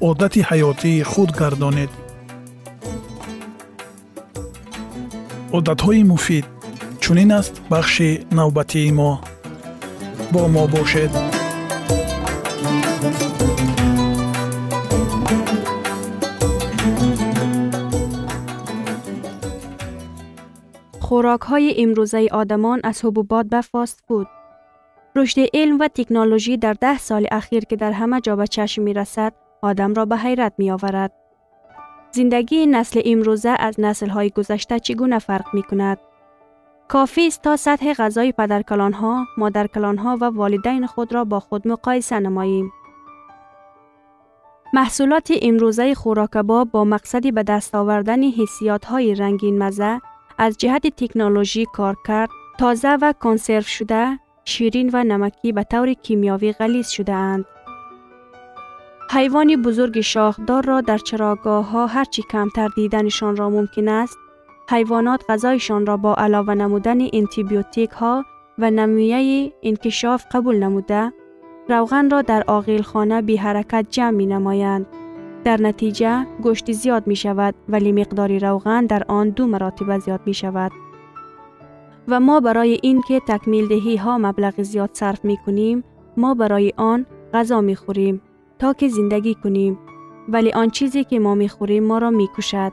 عادت حیاتی خود گردانید. عادتهای مفید چونین است بخش نوبتی ما. با ما باشد. خوراک های امروزه آدمان از حبوبات به فاست فود رشد علم و تکنولوژی در ده سال اخیر که در همه جا به چشم می رسد آدم را به حیرت می آورد. زندگی نسل امروزه از نسل های گذشته چگونه فرق می کند؟ کافی است تا سطح غذای پدرکلان ها، مادرکلان ها و والدین خود را با خود مقایسه نماییم. محصولات امروزه خوراکباب با مقصدی به دست آوردن حسیات های رنگین مزه از جهت تکنولوژی کار کرد تازه و کنسرو شده شیرین و نمکی به طور کیمیاوی غلیظ شده اند. حیوان بزرگ شاخدار را در چراگاه ها هرچی کمتر دیدنشان را ممکن است، حیوانات غذایشان را با علاوه نمودن انتیبیوتیک ها و نمویه انکشاف قبول نموده، روغن را در آغیل خانه بی حرکت جمع می نمایند. در نتیجه گوشت زیاد می شود ولی مقدار روغن در آن دو مراتب زیاد می شود. و ما برای این که تکمیل دهی ها مبلغ زیاد صرف می کنیم ما برای آن غذا می خوریم تا که زندگی کنیم ولی آن چیزی که ما می خوریم ما را می کشد.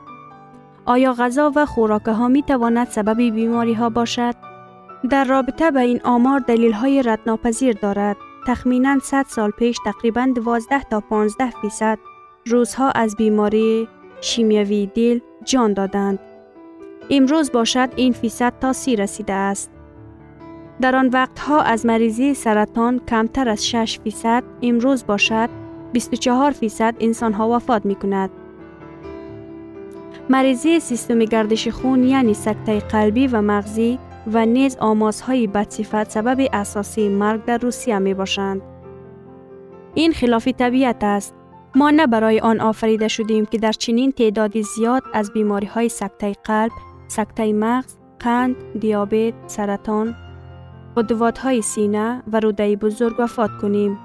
آیا غذا و خوراک ها می تواند سبب بیماری ها باشد؟ در رابطه به این آمار دلیل های ردناپذیر دارد. تخمینا 100 سال پیش تقریبا 12 تا 15 فیصد روزها از بیماری شیمیوی دل جان دادند. امروز باشد این فیصد تا سی رسیده است. در آن وقتها از مریضی سرطان کمتر از 6 فیصد امروز باشد 24 فیصد انسان ها وفات می کند. مریضی سیستم گردش خون یعنی سکته قلبی و مغزی و نیز آمازهای بدصفت سبب اساسی مرگ در روسیه می باشند. این خلاف طبیعت است. ما نه برای آن آفریده شدیم که در چنین تعدادی زیاد از بیماری های سکته قلب، سکته مغز، قند، دیابت، سرطان، قدوات های سینه و روده بزرگ وفات کنیم.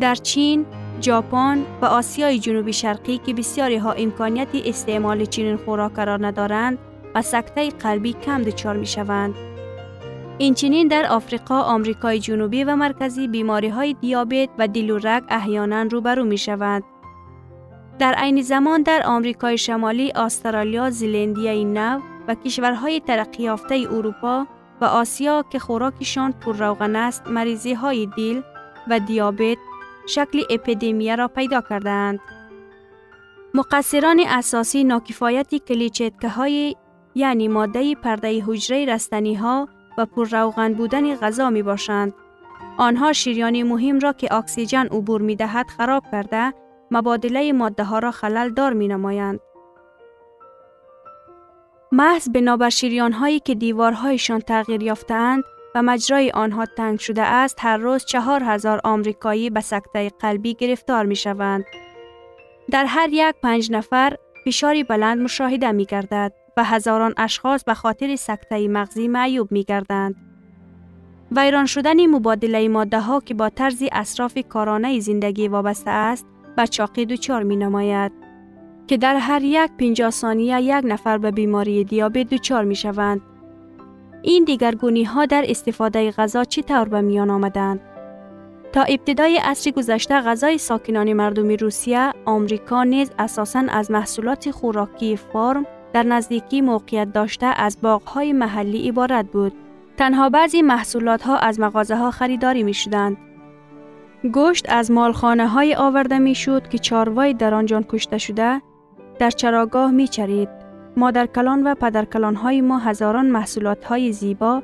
در چین، ژاپن و آسیای جنوبی شرقی که بسیاری ها امکانیت استعمال چنین خوراک را ندارند و سکته قلبی کم دچار می شوند. این چنین در آفریقا، آمریکای جنوبی و مرکزی بیماری های دیابت و دل و رگ احیانا روبرو می شوند. در عین زمان در آمریکای شمالی، استرالیا، زلندیای نو و کشورهای ترقی یافته اروپا و آسیا که خوراکشان پر روغن است، مریضی های دل و دیابت شکل اپیدمیه را پیدا کردند. مقصران اساسی ناکفایت کلیچتکه های یعنی ماده پرده حجره رستنی ها و پر روغن بودن غذا می باشند. آنها شیریان مهم را که اکسیژن عبور می دهد خراب کرده مبادله ماده ها را خلل دار می نمایند. محض بنابر شیریان هایی که دیوارهایشان تغییر یافتند و مجرای آنها تنگ شده است هر روز چهار هزار آمریکایی به سکته قلبی گرفتار می شوند. در هر یک پنج نفر فشاری بلند مشاهده می گردد و هزاران اشخاص به خاطر سکته مغزی معیوب می گردند. ویران شدن مبادله ماده ها که با طرز اصراف کارانه زندگی وابسته است به چاقی دچار می نماید که در هر یک پنجاه ثانیه یک نفر به بیماری دیابت دچار می شوند این دیگرگونی ها در استفاده غذا چی طور به میان آمدند؟ تا ابتدای عصر گذشته غذای ساکنان مردمی روسیه، آمریکا نیز اساساً از محصولات خوراکی فرم در نزدیکی موقعیت داشته از باغهای محلی عبارت بود. تنها بعضی محصولات ها از مغازه ها خریداری می شدند. گوشت از مالخانه های آورده می شد که چاروای در آنجان کشته شده در چراگاه می چرید. مادرکلان و پدرکلان های ما هزاران محصولات های زیبا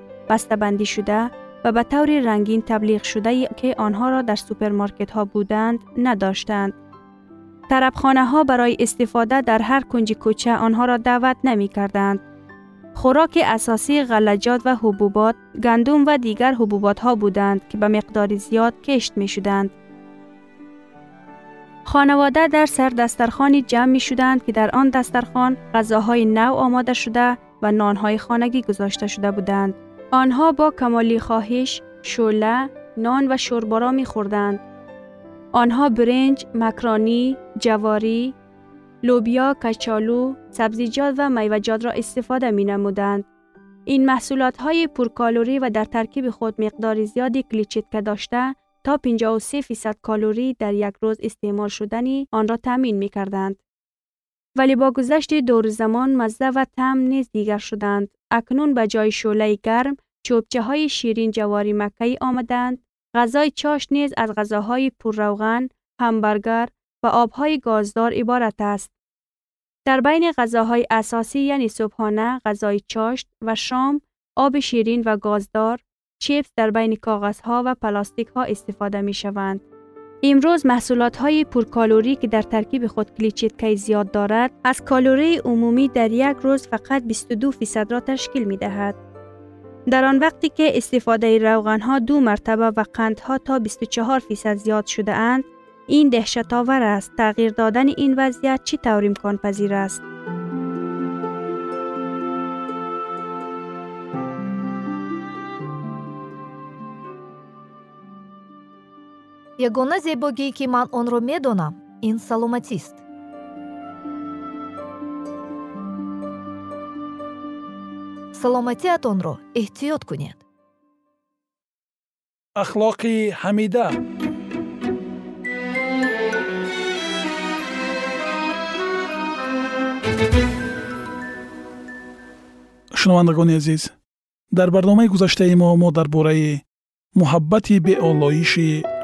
بندی شده و به طور رنگین تبلیغ شده که آنها را در سوپرمارکت ها بودند نداشتند. طربخانه ها برای استفاده در هر کنج کوچه آنها را دعوت نمی کردند. خوراک اساسی غلجات و حبوبات، گندم و دیگر حبوبات ها بودند که به مقدار زیاد کشت می شدند. خانواده در سر دسترخانی جمع می شدند که در آن دسترخان غذاهای نو آماده شده و نانهای خانگی گذاشته شده بودند. آنها با کمالی خواهش، شوله، نان و شوربارا می خوردند. آنها برنج، مکرانی، جواری، لوبیا، کچالو، سبزیجات و میوجات را استفاده می نمودند. این محصولات های پرکالوری و در ترکیب خود مقدار زیادی کلیچیتکه داشته تا 53 فیصد کالوری در یک روز استعمال شدنی آن را تامین می کردند. ولی با گذشت دور زمان مزه و تم نیز دیگر شدند. اکنون به جای شوله گرم چوبچه های شیرین جواری مکهی آمدند. غذای چاش نیز از غذاهای پرروغن، همبرگر و آبهای گازدار عبارت است. در بین غذاهای اساسی یعنی صبحانه، غذای چاشت و شام، آب شیرین و گازدار، چیپس در بین کاغذها و پلاستیک ها استفاده می شوند. امروز محصولات های پرکالوری که در ترکیب خود کلیچیتکی زیاد دارد از کالوری عمومی در یک روز فقط 22 فیصد را تشکیل می دهد. در آن وقتی که استفاده روغن ها دو مرتبه و قندها تا 24 فیصد زیاد شده اند این دهشت آور است تغییر دادن این وضعیت چی طور امکان پذیر است ягона зебогие ки ман онро медонам ин саломатист. Саломатиатонро эҳтиёт кунед. Ахлоқи ҳамида. Шунавандагони азиз дар барномаи гузаштаи мо мо дар бораи муҳаббати беолоиши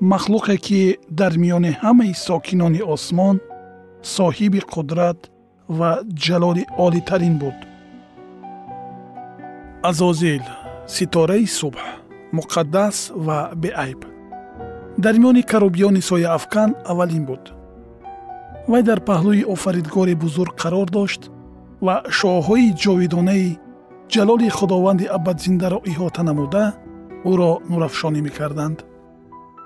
махлуқе ки дар миёни ҳамаи сокинони осмон соҳиби қудрат ва ҷалоли олитарин буд. Азозил ситораи субҳ муқаддас ва беайб. Дар миёни карубиёни сояафкан аввалин буд. Вай дар паҳлӯи офаридгори бузург қарор дошт ва шоҳҳои ҷовидонаи ҷалоли худованди абадзиндаро иҳота намуда ӯро нурафшонӣ мекарданд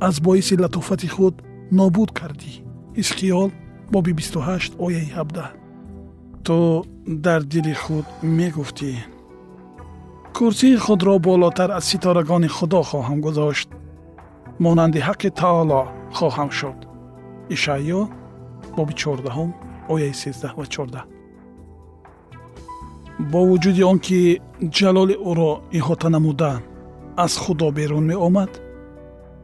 аз боиси латофати худ нобуд кардӣ ҳизқиёл боби 28 ояи 17 ту дар дили худ мегуфтӣ курсии худро болотар аз ситорагони худо хоҳам гузошт монанди ҳаққи таоло хоҳам шуд ишаъё боби 14 ояи 13 ва 14 бо вуҷуди он ки ҷалоли ӯро иҳота намуда аз худо берун меомад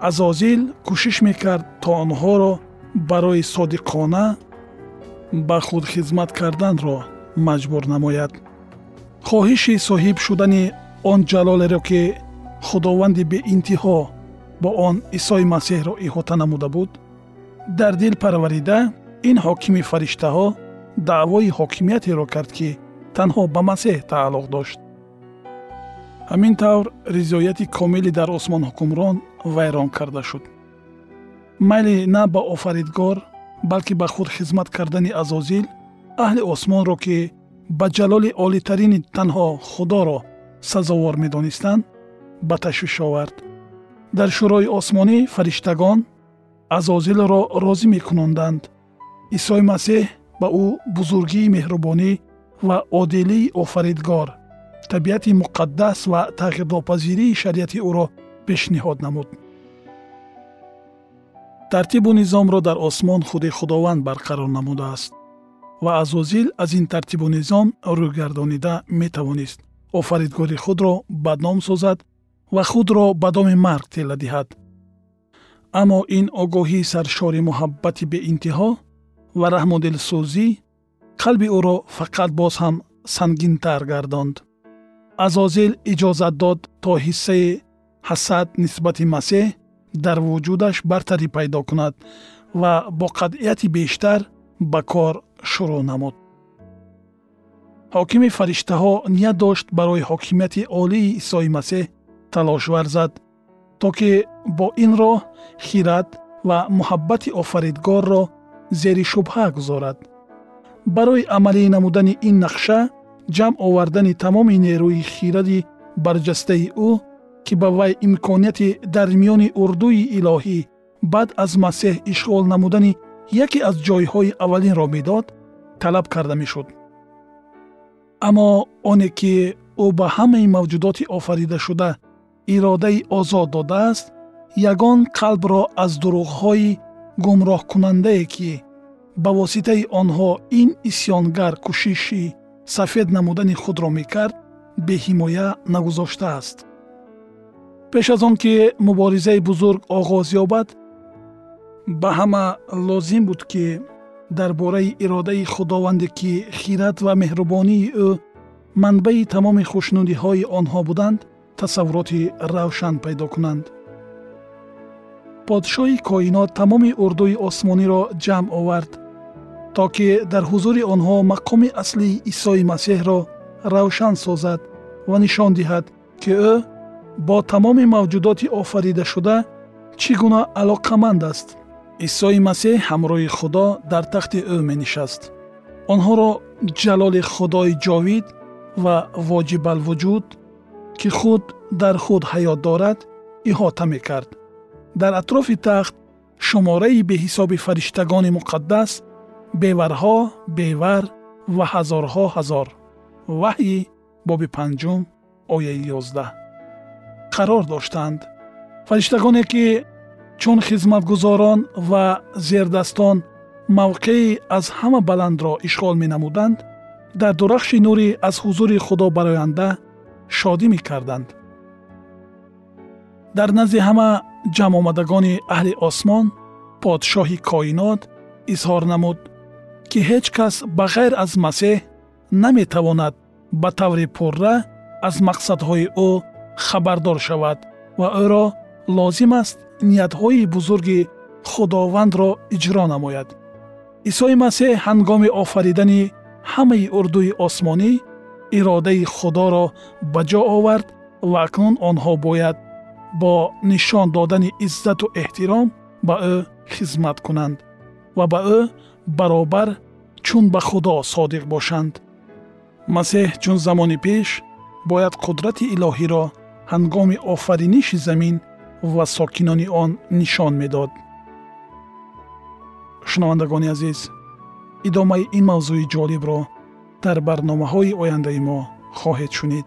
азозил кӯшиш мекард то онҳоро барои содиқона ба худ хизмат карданро маҷбур намояд. Хоҳиши соҳиб шудани он ҷалолеро ки худованди беинтиҳо бо он исои масеҳро иҳота намуда буд дар дил парварида ин ҳокими фариштаҳо даъвои ҳокимиятеро кард ки танҳо ба масеҳ тааллуқ дошт. Ҳамин тавр ризояти комилӣ дар осмон ҳукмрон вайрон карда шуд. Майли на ба офаридгор балки ба худ хизмат кардани азозил аҳли осмонро ки ба ҷалоли олитарини танҳо худоро сазовор медонистанд ба ташвиш овард. Дар шӯрои осмонӣ фариштагон азозилро розӣ мекунонданд исои масеҳ ба ӯ бузургии меҳрубонӣ ва одилии офаридгор табиати муқаддас ва тағйирнопазирии шариати ӯро пешниҳод намуд. Тартибу низомро дар осмон худи худованд барқарор намудааст ва азозил аз ин тартибу низом рӯйгардонида метавонист. Офаридгори худро бадном созад ва худро ба доми марг тела диҳад. Аммо ин огоҳии саршори муҳаббати беинтиҳо ва раҳмудилсӯзӣ қалби ӯро фақат боз ҳам сангинтар гардонд. Азозил иҷозат дод то ҳиссаи ҳасад нисбати масеҳ дар вуҷудаш бартарӣ пайдо кунад ва бо қатъияти бештар ба кор шурӯъ намуд. Ҳокими фариштаҳо ният дошт барои ҳокимияти олии исои масеҳ талош варзад то ки бо ин роҳ хират ва муҳаббати офаридгорро зери шубҳа гузорад. Барои амалӣ намудани ин нақша ҷамъ овардани тамоми нерӯи хиради барҷастаи ӯ ки ба вай имконияти дар миёни урдуи илоҳӣ баъд аз масеҳ ишғол намудани яке аз ҷойҳои аввалинро медод талаб карда мешуд. Аммо оне ки ӯ ба ҳамаи мавҷудоти офаридашуда иродаи озод додааст ягон қалбро аз дурӯғҳои гумроҳкунандае ки ба воситаи онҳо ин исьёнгар кӯшиши сафед намудани худро мекард беҳимоя нагузоштааст пеш аз он ки муборизаи бузург оғоз ёбад ба ҳама лозим буд ки дар бораи иродаи худованде ки хират ва меҳрубонии ӯ манбаи тамоми хушнудиҳои онҳо буданд тасаввуроти равшан пайдо кунанд. Подшоҳи коинот тамоми урдуи осмониро ҷамъ овард то ки дар ҳузури онҳо мақоми аслии исои масеҳро равшан созад ва нишон диҳад ки ӯ бо тамоми мавҷудоти офаридашуда чӣ гуна алоқаманд аст. Исои масеҳ ҳамроҳи худо дар тахти ӯ менишаст. Онҳоро ҷалоли худои ҷовид ва воҷибалвуҷуд ки худ дар худ ҳаёт дорад иҳота мекард. Дар атрофи тахт шумораи беҳисоби фариштагони муқаддас беварҳо бевар ва ҳазорҳо ҳазор. Ваҳйи боби панҷум ояи ёздаҳ қарор доштанд. Фариштагоне ки чун хизматгузорон ва зердастон мавқеи аз ҳама баландро ишғол менамуданд дар дурахши нурӣ аз ҳузури худо бароянда шодӣ мекарданд. Дар назди ҳама ҷамъомадагони аҳли осмон подшоҳи коинот изҳор намуд ки ҳеҷ кас ба ғайр аз масеҳ наметавонад ба таври пурра аз мақсадҳои ӯ хабардор шавад ва ӯро лозим аст ниятҳои бузурги худовандро иҷро намояд. Исои масеҳ ҳангоми офаридани ҳамаи урдуи осмонӣ иродаи худоро ба ҷо овард ва акнун онҳо бояд бо нишон додани иззату эҳтиром ба ӯ хизмат кунанд ва ба ӯ баробар чун ба худо содиқ бошанд. Масеҳ чун замони пеш бояд қудрати илоҳиро ҳангоми офариниши замин ва сокинони он нишон медод. Шунавандагони азиз идомаи ин мавзӯи ҷолибро дар барномаҳои ояндаи мо хоҳед шунид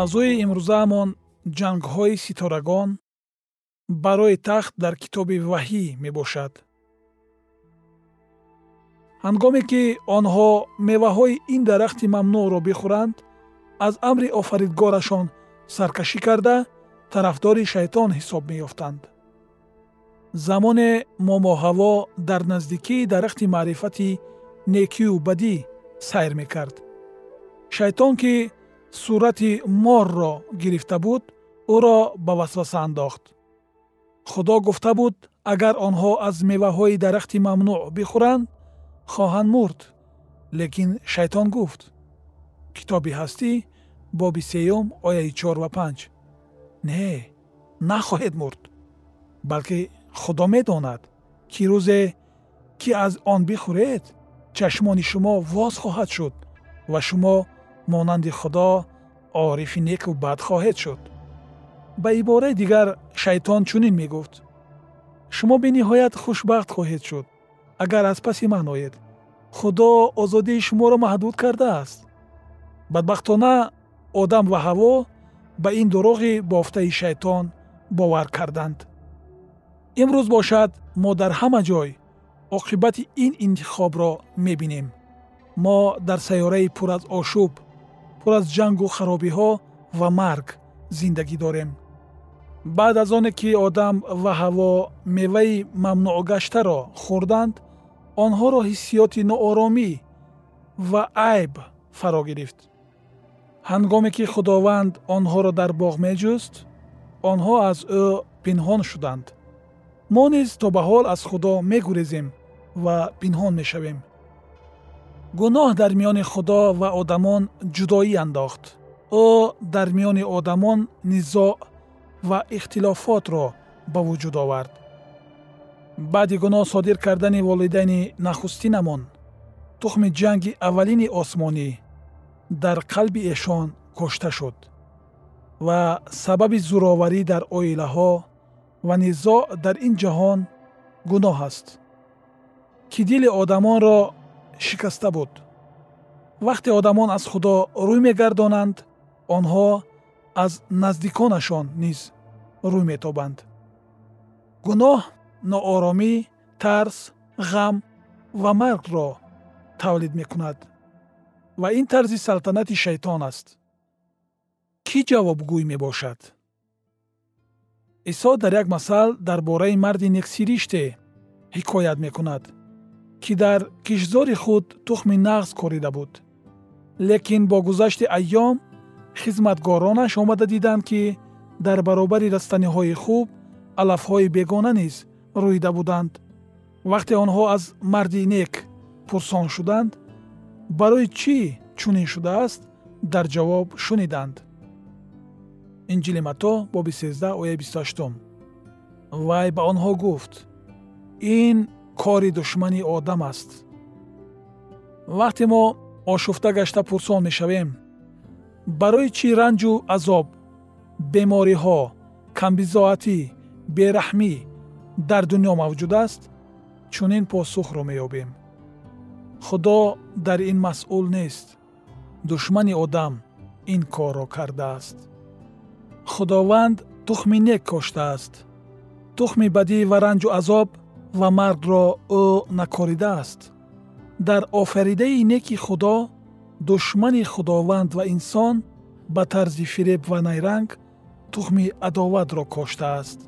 Мавзӯи имрӯзаамон ҷангҳои ситорагон барои тахт дар китоби ваҳӣ мебошад. Ҳангоме ки онҳо меваҳои ин дарахти мамнӯъро бихӯранд аз амри офаридгорашон саркашӣ карда тарафдори шайтон ҳисоб меёфтанд. Замоне момоҳаво дар наздикии дарахти маърифати некию бадӣ сайр мекард. Шайтон ки сурати морро гирифта буд ӯро ба васваса андохт. Худо гуфта буд агар онҳо аз меваҳои дарахти мамнӯъ бихӯранд хоҳанд мурд. Лекин шайтон гуфт. Китоби ҳастӣ боби сеюм ояи чор ва панҷ. Не нахоҳед мурд балки худо медонад ки рӯзе ки аз он бихӯред чашмони шумо воз хоҳад шуд ва шумо монанди худо орифи неку бад хоҳед шуд ба ибораи дигар шайтон чунин мегуфт шумо бениҳоят хушбахт хоҳед шуд агар аз паси ман оед худо озодии шуморо маҳдуд кардааст бадбахтона одам ва ҳаво ба ин дуроғи бофтаи шайтон бовар карданд имрӯз бошад мо дар ҳама ҷой оқибати ин интихобро мебинем мо дар сайёраи пур аз ошӯб пур аз ҷангу харобиҳо ва марг зиндагӣ дорем. Баъд аз оне ки одам ва ҳаво меваи мамнуъгаштаро хӯрданд онҳоро ҳиссиёти нооромӣ ва айб фаро гирифт. Ҳангоме ки худованд онҳоро дар боғ меҷуст онҳо аз ӯ пинҳон шуданд. Мо низ то ба ҳол аз худо мегурезем ва пинҳон мешавем гуноҳ дар миёни худо ва одамон ҷудоӣ андохт. Ӯ дар миёни одамон низоъ ва ихтилофотро ба вуҷуд овард. Баъди гуноҳ содир кардани волидайни нахустинамон. Тухми ҷанги аввалини осмонӣ дар қалби эшон кушта шуд ва сабаби зӯроварӣ дар оилаҳо ва низоъ дар ин ҷаҳон гуноҳ аст. Ки дили одамонро шикаста буд. Вақте одамон аз худо рӯй мегардонанд онҳо аз наздиконашон низ рӯй метобанд. Гуноҳ нооромӣ тарс ғам ва маргро тавлид мекунад. Ва ин тарзи салтанати шайтон аст. Кӣ ҷавобгӯй мебошад? Исо дар як масал дар бораи марди нексириште ҳикоят мекунад ки дар киштзори худ тухми нағз корида буд. Лекин бо гузашти айём хизматгоронаш омада диданд ки дар баробари растаниҳои хуб алафҳои бегона низ рӯида буданд. Вақте онҳо аз марди нек пурсон шуданд барои чӣ чунин шудааст? Дар ҷавоб шуниданд. Инҷили матто боби 13 ояи 28 вай ба онҳо гуфт ин кори душмани одам аст. Вақте мо ошуфта гашта пурсон мешавем барои чӣ ранҷу азоб бемориҳо камбизоатӣ бераҳмӣ дар дунё мавҷуд аст чунин посухро меёбем. Худо дар ин масъул нест. Душмани одам ин корро кардааст. Худованд тухми нек коштааст тухми бадӣ ва ранҷу азоб ва мардро ӯ накоридааст дар офаридаи неки худо душмани худованд ва инсон ба тарзи фиреб ва найранг тухми адоватро коштааст.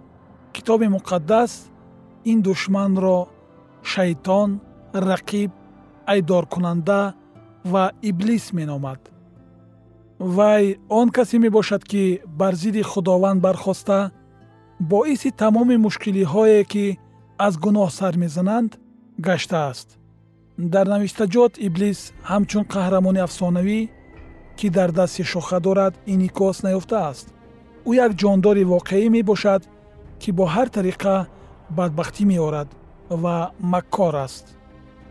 Китоби муқаддас ин душманро шайтон рақиб айдоркунанда ва иблис меномад. Вай он касе мебошад ки бар зидди худованд бархоста боиси тамоми мушкилиҳое ки аз гуноҳ сар мезананд гаштааст дар навистаҷот иблис ҳамчун қаҳрамони афсонавӣ ки дар дасти шоха дорад инъикос наёфтааст ӯ як ҷондори воқеӣ мебошад ки бо ҳар тариқа бадбахтӣ меорад ва маккор аст.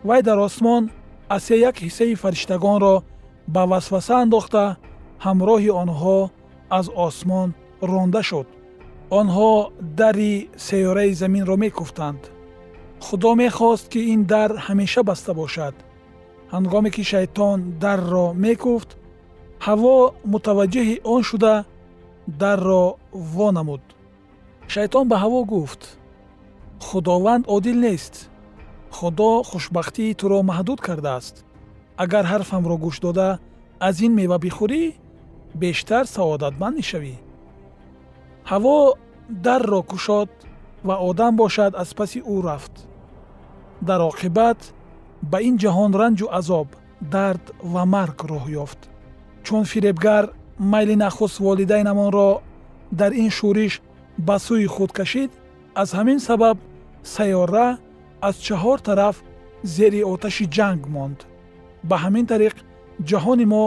Вай дар осмон асе як ҳиссаи фариштагонро ба васваса андохта ҳамроҳи онҳо аз осмон ронда шуд онҳо дари сайёраи заминро мекуфтанд. Худо мехост ки ин дар ҳамеша баста бошад. Ҳангоме ки шайтон дарро мекуфт ҳаво мутаваҷҷиҳи он шуда дарро вонамуд. Шайтон ба ҳаво гуфт худованд одил нест. Худо хушбахтии туро маҳдуд кардааст. Агар ҳарфамро гӯш дода аз ин мева бихӯрӣ бештар саодатманд мешавӣ ҳаво дарро кушод ва одам бошад аз паси ӯ рафт. Дар оқибат ба ин ҷаҳон ранҷу азоб дард ва марг роҳ ёфт. Чун фиребгар майли нахуст волидайнамонро дар ин шӯриш ба сӯи худ кашид аз ҳамин сабаб сайёра аз чаҳор тараф зери оташи ҷанг монд. Ба ҳамин тариқ ҷаҳони мо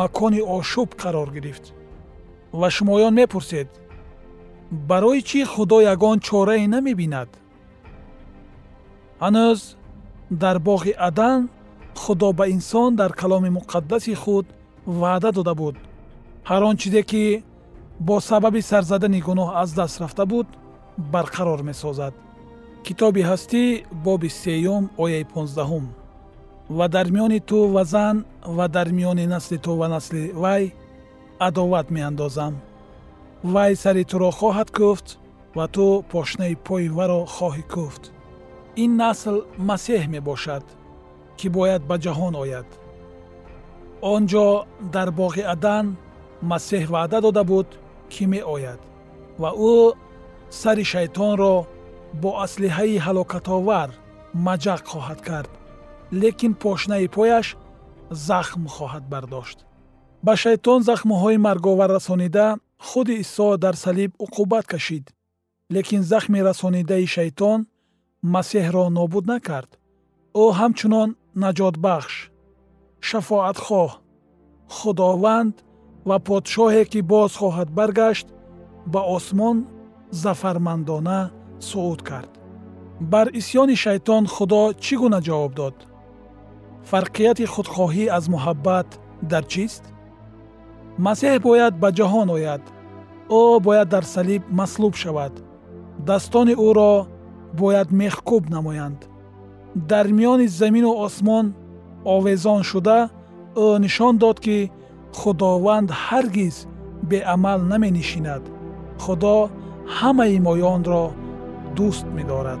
макони ошӯб қарор гирифт. Ва шумоён мепурсед барои чӣ худо ягон чорае намебинад. Ҳанӯз дар боғи адан худо ба инсон дар каломи муқаддаси худ ваъда дода буд. Ҳар он чизе ки бо сабаби сарзадани гуноҳ аз даст рафта буд барқарор месозад. Китоби ҳастӣ боби сеюм ояи понздаҳум. Ва дар миёни ту ва зан ва дар миёни насли ту ва насли вай адоват меандозам вай сари туро хоҳад кӯфт ва ту пошнаи пои варо хоҳӣ кӯфт ин насл масеҳ мебошад ки бояд ба ҷаҳон ояд. он ҷо дар боғи адан масеҳ ваъда дода буд ки меояд ва ӯ сари шайтонро бо аслиҳаи ҳалокатовар маҷақ хоҳад кард лекин пошнаи пояш захм хоҳад бардошт. ба шайтон захмҳои марговар расонида худи исо дар салиб уқубат кашид лекин захми расонидаи шайтон масеҳро нобуд накард. Ӯ ҳамчунон наҷотбахш шафоатхоҳ худованд ва подшоҳе ки боз хоҳад баргашт ба осмон зафармандона сууд кард. Бар исьёни шайтон худо чӣ гуна ҷавоб дод? Фарқияти худхоҳӣ аз муҳаббат дар чист масеҳ бояд ба ҷаҳон ояд. Ӯ бояд дар салиб маслуб шавад. Дастони ӯро бояд мехкӯб намоянд. Дар миёни замину осмон овезон шуда ӯ нишон дод ки худованд ҳаргиз беамал наменишинад. Худо ҳамаи моёнро дӯст медорад